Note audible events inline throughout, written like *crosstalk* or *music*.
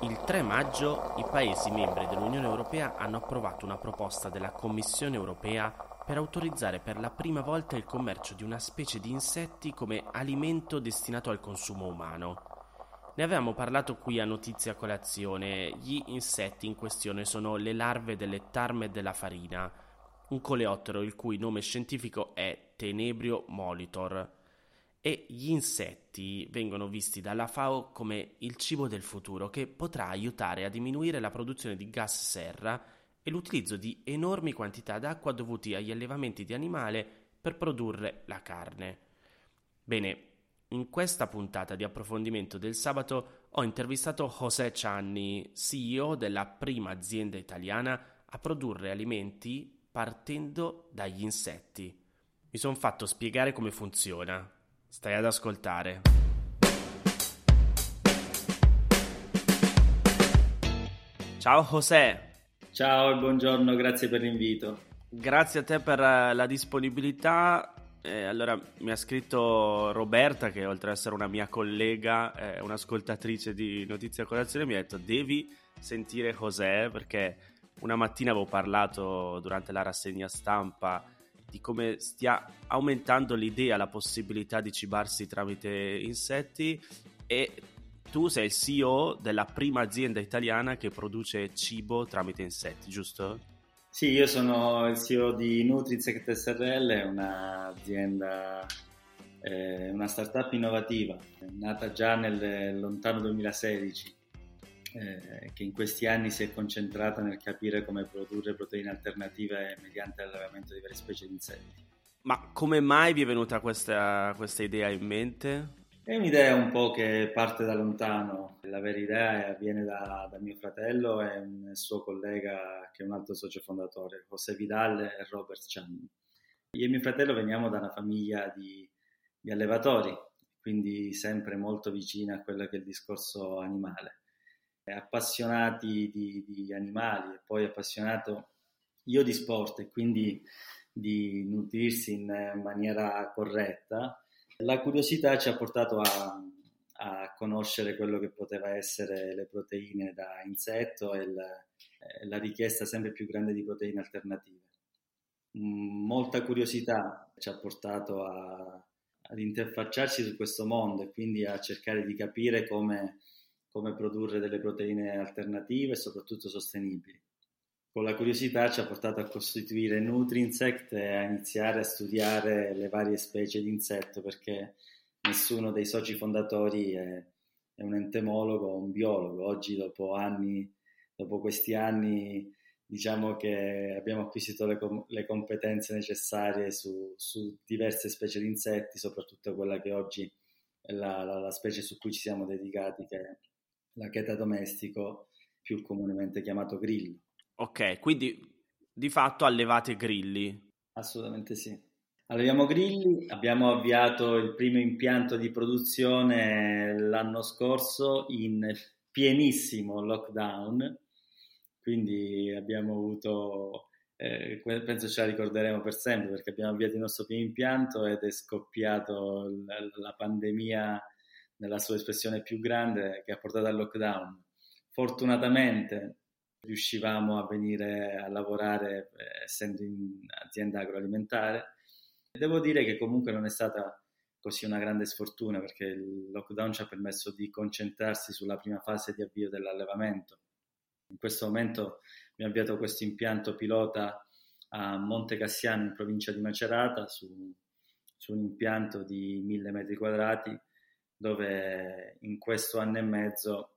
Il 3 maggio i Paesi membri dell'Unione Europea hanno approvato una proposta della Commissione Europea per autorizzare per la prima volta il commercio di una specie di insetti come alimento destinato al consumo umano. Ne avevamo parlato qui a Notizia Colazione. Gli insetti in questione sono le larve delle tarme della farina, un coleottero il cui nome scientifico è Tenebrio molitor e gli insetti vengono visti dalla FAO come il cibo del futuro che potrà aiutare a diminuire la produzione di gas serra e l'utilizzo di enormi quantità d'acqua dovuti agli allevamenti di animali per produrre la carne. Bene, in questa puntata di approfondimento del sabato ho intervistato José Cianni, CEO della prima azienda italiana a produrre alimenti partendo dagli insetti. Mi sono fatto spiegare come funziona Stai ad ascoltare. Ciao José. Ciao e buongiorno, grazie per l'invito. Grazie a te per eh, la disponibilità. Eh, allora, mi ha scritto Roberta, che oltre ad essere una mia collega, è un'ascoltatrice di Notizia Colazione, mi ha detto devi sentire José perché una mattina avevo parlato durante la rassegna stampa di come stia aumentando l'idea, la possibilità di cibarsi tramite insetti e tu sei il CEO della prima azienda italiana che produce cibo tramite insetti, giusto? Sì, io sono il CEO di Nutrinsect SRL, un'azienda, eh, una startup innovativa, nata già nel lontano 2016 eh, che in questi anni si è concentrata nel capire come produrre proteine alternative mediante l'allevamento di varie specie di insetti. Ma come mai vi è venuta questa, questa idea in mente? È un'idea un po' che parte da lontano, la vera idea viene da, da, mio fratello e un suo collega che è un altro socio fondatore, José Vidal e Robert Chan. Io e mio fratello veniamo da una famiglia di, di allevatori, quindi sempre molto vicina a quello che è il discorso animale appassionati di, di animali e poi appassionato io di sport e quindi di nutrirsi in maniera corretta, la curiosità ci ha portato a, a conoscere quello che poteva essere le proteine da insetto e la, la richiesta sempre più grande di proteine alternative. Molta curiosità ci ha portato a, ad interfacciarci su questo mondo e quindi a cercare di capire come come produrre delle proteine alternative e soprattutto sostenibili. Con la curiosità ci ha portato a costituire NutriInsect e a iniziare a studiare le varie specie di insetto perché nessuno dei soci fondatori è, è un entomologo o un biologo. Oggi, dopo anni, dopo questi anni, diciamo che abbiamo acquisito le, com- le competenze necessarie su, su, diverse specie di insetti, soprattutto quella che oggi è la, la, la specie su cui ci siamo dedicati, che è l'acheta domestico, più comunemente chiamato grillo. Ok, quindi di fatto allevate grilli? Assolutamente sì. Alleviamo grilli, abbiamo avviato il primo impianto di produzione l'anno scorso in pienissimo lockdown, quindi abbiamo avuto, eh, penso ce la ricorderemo per sempre perché abbiamo avviato il nostro primo impianto ed è scoppiato la, la pandemia nella sua espressione più grande che ha portato al lockdown. Fortunatamente riuscivamo a venire a lavorare eh, essendo in azienda agroalimentare. Devo dire che comunque non è stata così una grande sfortuna perché il lockdown ci ha permesso di concentrarsi sulla prima fase di avvio dell'allevamento. In questo momento abbiamo avviato questo impianto pilota a Monte Cassiano in provincia di Macerata su, su un impianto di mille metri quadrati dove in questo anno e mezzo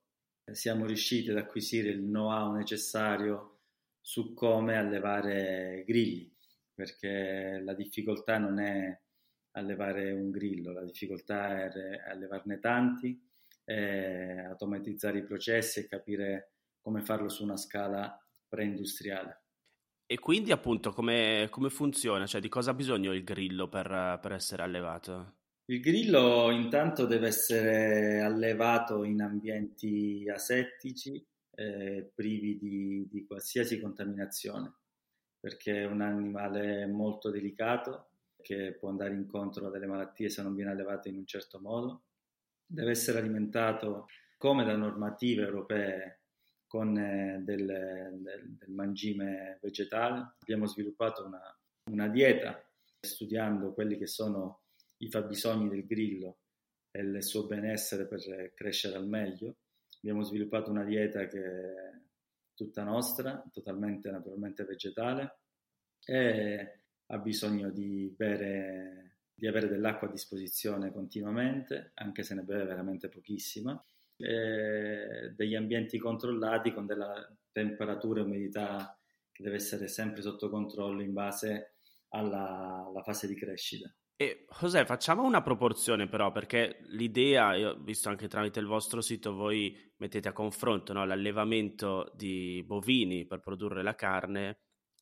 siamo riusciti ad acquisire il know-how necessario su come allevare grilli, perché la difficoltà non è allevare un grillo, la difficoltà è allevarne tanti, automatizzare i processi e capire come farlo su una scala preindustriale. E quindi appunto come, come funziona? Cioè di cosa ha bisogno il grillo per, per essere allevato? Il grillo intanto deve essere allevato in ambienti asettici, eh, privi di, di, qualsiasi contaminazione, perché è un animale molto delicato che può andare incontro a delle malattie se non viene allevato in un certo modo. Deve essere alimentato come da normative europee con eh, del, del, del, mangime vegetale. Abbiamo sviluppato una, una dieta studiando quelli che sono i fabbisogni del grillo e il suo benessere per crescere al meglio. Abbiamo sviluppato una dieta che è tutta nostra, totalmente naturalmente vegetale e ha bisogno di bere di avere dell'acqua a disposizione continuamente, anche se ne beve veramente pochissima, degli ambienti controllati con della temperatura e umidità che deve essere sempre sotto controllo in base alla, alla fase di crescita. E José, facciamo una proporzione però, perché l'idea, io ho visto anche tramite il vostro sito, voi mettete a confronto no, l'allevamento di bovini per produrre la carne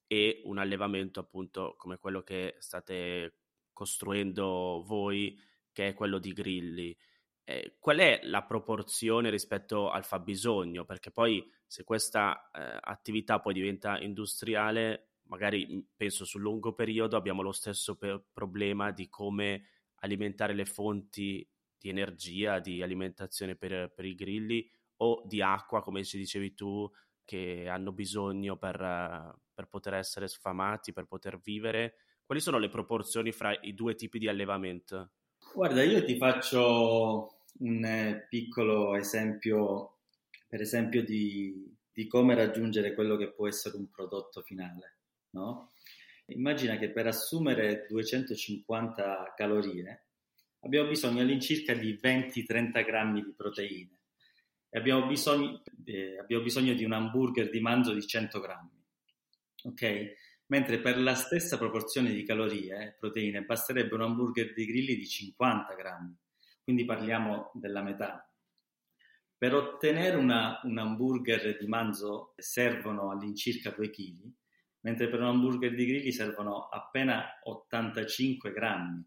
e un allevamento appunto come quello che state costruendo voi, che è quello di grilli. Eh, qual è la proporzione rispetto al fabbisogno? Perché poi se questa eh, attività poi diventa industriale, magari mhmm, penso sul lungo periodo abbiamo lo stesso pe- problema di come alimentare le fonti di energia, di alimentazione per, per, i grilli o di acqua, come ci dicevi tu, che hanno bisogno per, per poter essere sfamati, per poter vivere. Quali sono le proporzioni fra i due tipi di allevamento? Guarda, io ti faccio un eh, piccolo esempio, per esempio, di, di come raggiungere quello che può essere un prodotto finale. No? Immagina che per assumere 250 calorie abbiamo bisogno all'incirca di 20-30 grammi di proteine e abbiamo bisogno, eh, abbiamo bisogno di un hamburger di manzo di 100 grammi. Ok? Mentre per la stessa proporzione di calorie, e proteine, basterebbe un hamburger di grilli di 50 grammi. Quindi parliamo della metà. Per ottenere una, un hamburger di manzo servono all'incirca 2 kg, mentre per un hamburger di grilli servono appena 85 grammi.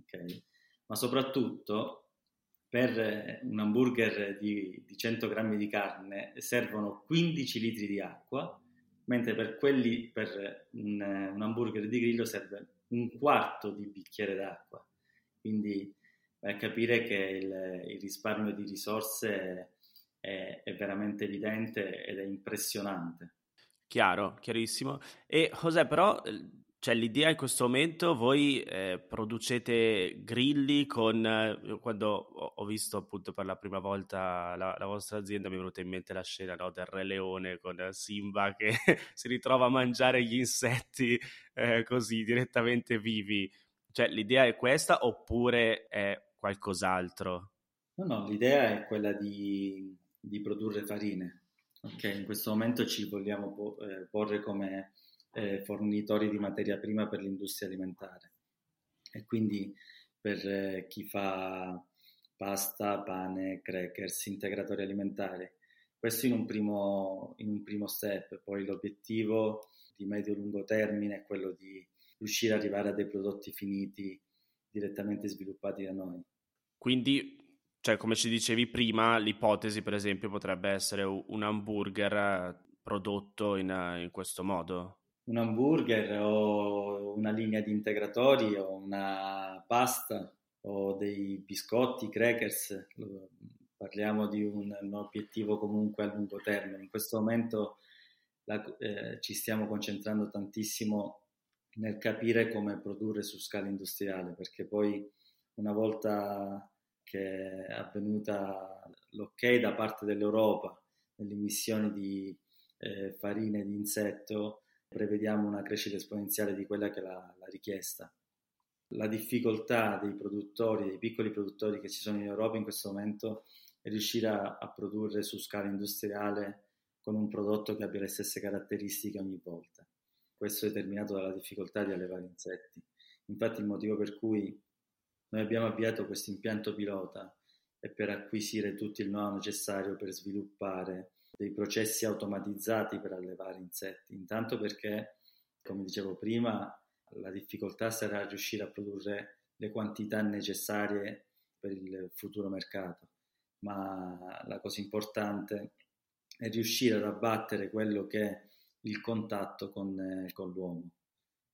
Okay? Ma soprattutto per un hamburger di, di 100 grammi di carne servono 15 litri di acqua, mentre per quelli per un, un hamburger di grillo serve un quarto di bicchiere d'acqua. Quindi vai a capire che il, il risparmio di risorse è, è veramente evidente ed è impressionante. Chiaro, chiarissimo. E José, però, cioè, l'idea in questo momento, voi eh, producete grilli con, eh, quando ho, ho, visto appunto per la prima volta la, la, vostra azienda mi è venuta in mente la scena no, del Re Leone con Simba che *laughs* si ritrova a mangiare gli insetti eh, così direttamente vivi. Cioè, l'idea è questa oppure è qualcos'altro? No, no, l'idea è quella di, di produrre farine Ok, in questo momento ci vogliamo eh, porre come eh, fornitori di materia prima per l'industria alimentare e quindi per eh, chi fa pasta, pane, crackers, integratori alimentari. Questo in un, primo, in un primo step, poi l'obiettivo di medio-lungo termine è quello di riuscire ad arrivare a dei prodotti finiti direttamente sviluppati da noi. Quindi cioè, come ci dicevi prima, l'ipotesi, per esempio, potrebbe essere un hamburger eh, prodotto in, eh, in questo modo. Un hamburger o una linea di integratori o una pasta o dei biscotti, crackers, parliamo di un, un obiettivo comunque a lungo termine. In questo momento la, eh, ci stiamo concentrando tantissimo nel capire come produrre su scala industriale, perché poi una volta che è avvenuta l'ok da parte dell'Europa nelle emissioni di eh, farine di insetto, prevediamo una crescita esponenziale di quella che è la, la richiesta. La difficoltà dei produttori, dei piccoli produttori che ci sono in Europa in questo momento è riuscire a, a produrre su scala industriale con un prodotto che abbia le stesse caratteristiche ogni volta. Questo è determinato dalla difficoltà di allevare insetti. Infatti il motivo per cui noi abbiamo avviato questo impianto pilota e per acquisire tutto il know-how necessario per sviluppare dei processi automatizzati per allevare insetti. Intanto perché, come dicevo prima, la difficoltà sarà riuscire a produrre le quantità necessarie per il futuro mercato, ma la cosa importante è riuscire ad abbattere quello che è il contatto con, eh, con l'uomo,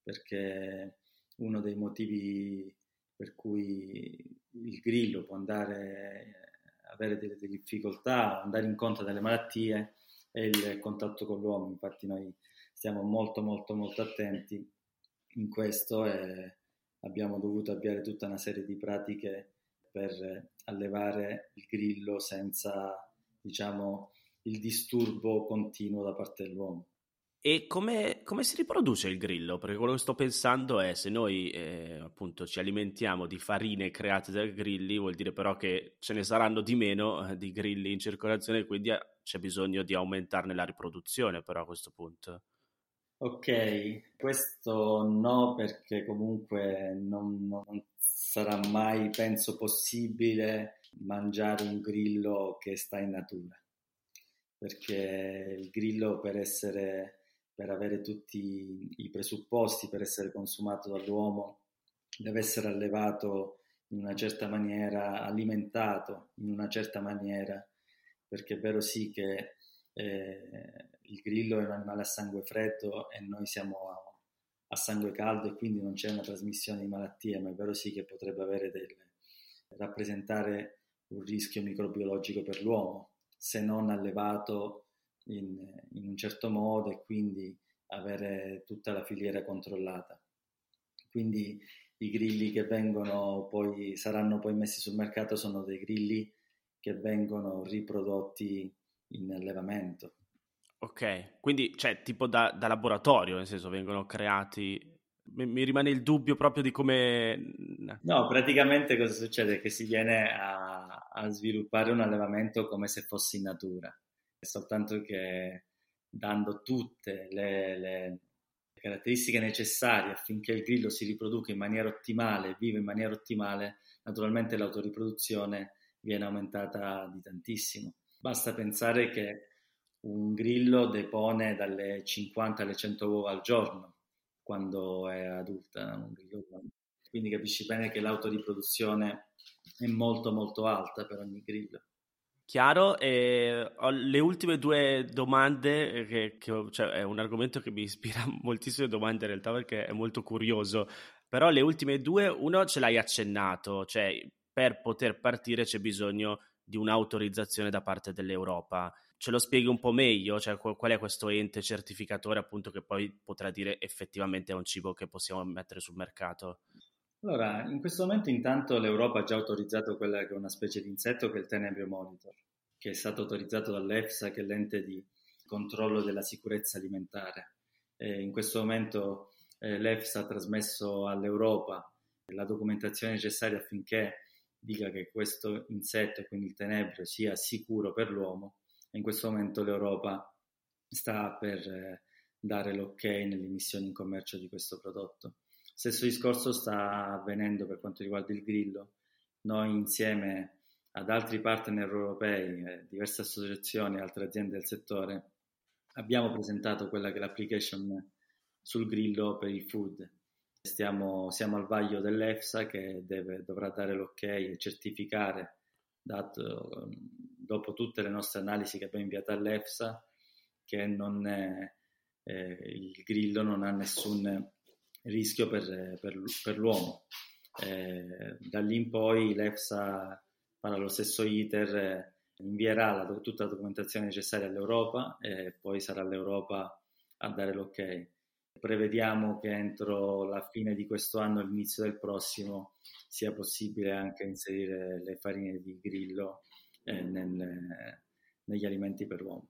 perché uno dei motivi per cui il grillo può andare avere delle, delle difficoltà, andare incontro delle malattie è il contatto con l'uomo. Infatti noi stiamo molto molto molto attenti in questo e abbiamo dovuto avviare tutta una serie di pratiche per allevare il grillo senza, diciamo, il disturbo continuo da parte dell'uomo. E come, come, si riproduce il grillo? Perché quello che sto pensando è se noi eh, appunto ci alimentiamo di farine create dai grilli, vuol dire però che ce ne saranno di meno eh, di grilli in circolazione, quindi eh, c'è bisogno di aumentarne la riproduzione però a questo punto. Ok, questo no perché comunque non, non sarà mai, penso, possibile mangiare un grillo che sta in natura, perché il grillo per essere per avere tutti i presupposti per essere consumato dall'uomo, deve essere allevato in una certa maniera, alimentato in una certa maniera, perché è vero sì che eh, il grillo è un animale a sangue freddo e noi siamo a, a, sangue caldo e quindi non c'è una trasmissione di malattie, ma è vero sì che potrebbe avere delle, rappresentare un rischio microbiologico per l'uomo se non allevato in, in un certo modo e quindi avere tutta la filiera controllata. Quindi i grilli che vengono poi, saranno poi messi sul mercato sono dei grilli che vengono riprodotti in allevamento. Ok, quindi cioè tipo da, da laboratorio, nel senso vengono creati mi, rimane il dubbio proprio di come... No, praticamente cosa succede? Che si viene a, a, sviluppare un allevamento come se fosse in natura soltanto che dando tutte le, le caratteristiche necessarie affinché il grillo si riproduca in maniera ottimale, viva in maniera ottimale, naturalmente l'autoriproduzione viene aumentata di tantissimo. Basta pensare che un grillo depone dalle 50 alle 100 uova al giorno quando è adulta. Quindi capisci bene che l'autoriproduzione è molto molto alta per ogni grillo. Chiaro, e ho le ultime due domande, che, che cioè, è un argomento che mi ispira *laughs* moltissime domande in realtà perché è molto curioso, però le ultime due, uno ce l'hai accennato, cioè per poter partire c'è bisogno di un'autorizzazione da parte dell'Europa. Ce lo spieghi un po' meglio? Cioè, qual è questo ente certificatore appunto che poi potrà dire effettivamente è un cibo che possiamo mettere sul mercato? Allora, in questo momento intanto l'Europa ha già autorizzato quella che è una specie di insetto che è il Tenebrio Monitor, che è stato autorizzato dall'EFSA, che è l'ente di controllo della sicurezza alimentare. E in questo momento eh, l'EFSA ha trasmesso all'Europa la documentazione necessaria affinché dica che questo insetto, quindi il tenebrio, sia sicuro per l'uomo e in questo momento l'Europa sta per eh, dare l'ok nell'emissione in commercio di questo prodotto. Stesso discorso sta avvenendo per quanto riguarda il grillo. Noi insieme ad altri partner europei, eh, diverse associazioni e altre aziende del settore, abbiamo presentato quella che è l'application sul grillo per il food. Stiamo, siamo al vaglio dell'EFSA che deve, dovrà dare l'ok e certificare, dato, dopo tutte le nostre analisi che abbiamo inviato all'EFSA, che è, eh, il grillo non ha nessun rischio per, per, per l'uomo. Eh, da lì in poi l'EFSA farà lo stesso iter, invierà la, tutta la documentazione necessaria all'Europa e poi sarà l'Europa a dare l'ok. Prevediamo che entro la fine di questo anno e l'inizio del prossimo sia possibile anche inserire le farine di grillo eh, nel, negli alimenti per l'uomo.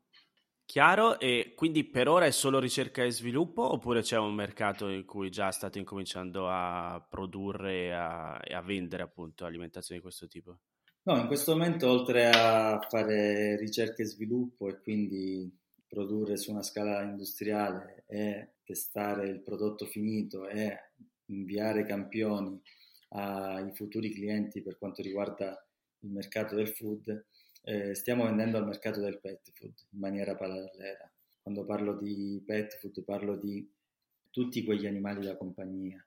Chiaro, e quindi per ora è solo ricerca e sviluppo oppure c'è un mercato in cui già state incominciando a produrre e a, e a vendere appunto alimentazioni di questo tipo? No, in questo momento oltre a fare ricerca e sviluppo e quindi produrre su una scala industriale e testare il prodotto finito e inviare campioni ai futuri clienti per quanto riguarda il mercato del food, eh, stiamo vendendo al mercato del pet food in maniera parallela. Quando parlo di pet food parlo di tutti quegli animali da compagnia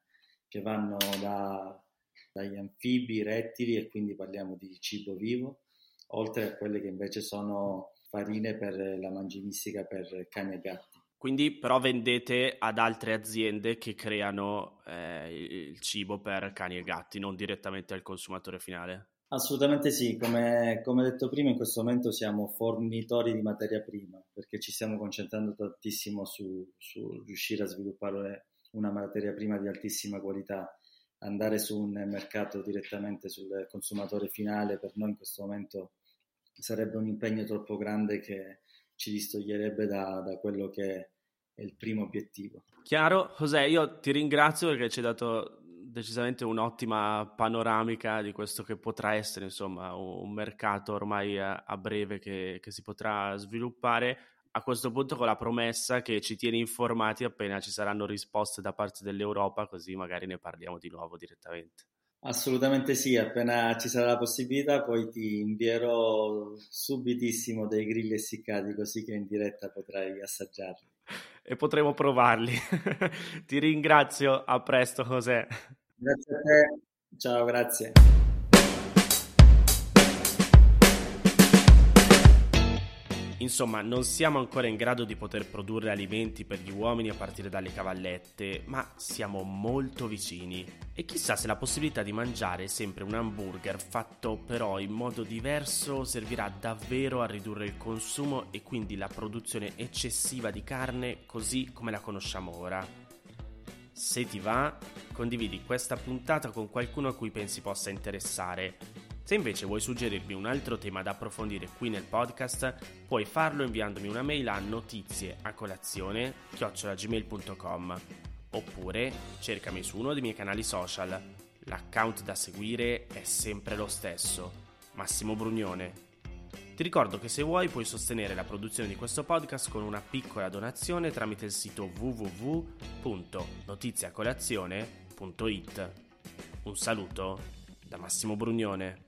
che vanno da, dagli anfibi, rettili e quindi parliamo di cibo vivo, oltre a quelle che invece sono farine per la mangimistica per cani e gatti. Quindi però vendete ad altre aziende che creano eh, il cibo per cani e gatti, non direttamente al consumatore finale? Assolutamente sì, come, come, detto prima, in questo momento siamo fornitori di materia prima perché ci stiamo concentrando tantissimo su, su riuscire a sviluppare una materia prima di altissima qualità. Andare su un mercato direttamente sul consumatore finale per noi in questo momento sarebbe un impegno troppo grande che ci distoglierebbe da, da quello che è il primo obiettivo. Chiaro, José, io ti ringrazio perché ci hai dato decisamente un'ottima panoramica di questo che potrà essere insomma un mercato ormai a, a breve che, che, si potrà sviluppare a questo punto con la promessa che ci tieni informati appena ci saranno risposte da parte dell'Europa così magari ne parliamo di nuovo direttamente. Assolutamente sì, appena ci sarà la possibilità poi ti invierò subitissimo dei grilli essiccati così che in diretta potrai assaggiarli. E potremo provarli. *laughs* ti ringrazio, a presto José. Grazie a te, ciao, grazie. Insomma, non siamo ancora in grado di poter produrre alimenti per gli uomini a partire dalle cavallette, ma siamo molto vicini. E chissà se la possibilità di mangiare sempre un hamburger fatto però in modo diverso servirà davvero a ridurre il consumo e quindi la produzione eccessiva di carne così come la conosciamo ora. Se ti va, condividi questa puntata con qualcuno a cui pensi possa interessare se invece vuoi suggerirmi un altro tema da approfondire qui nel podcast, puoi farlo inviandomi una mail a notizie a colazione chiocciolagmail.com oppure cercami su uno dei miei canali social. L'account da seguire è sempre lo stesso, Massimo Brugnone. Ti ricordo che se vuoi puoi sostenere la produzione di questo podcast con una piccola donazione tramite il sito www.notiziacolazione.it. Un saluto da Massimo Brugnone.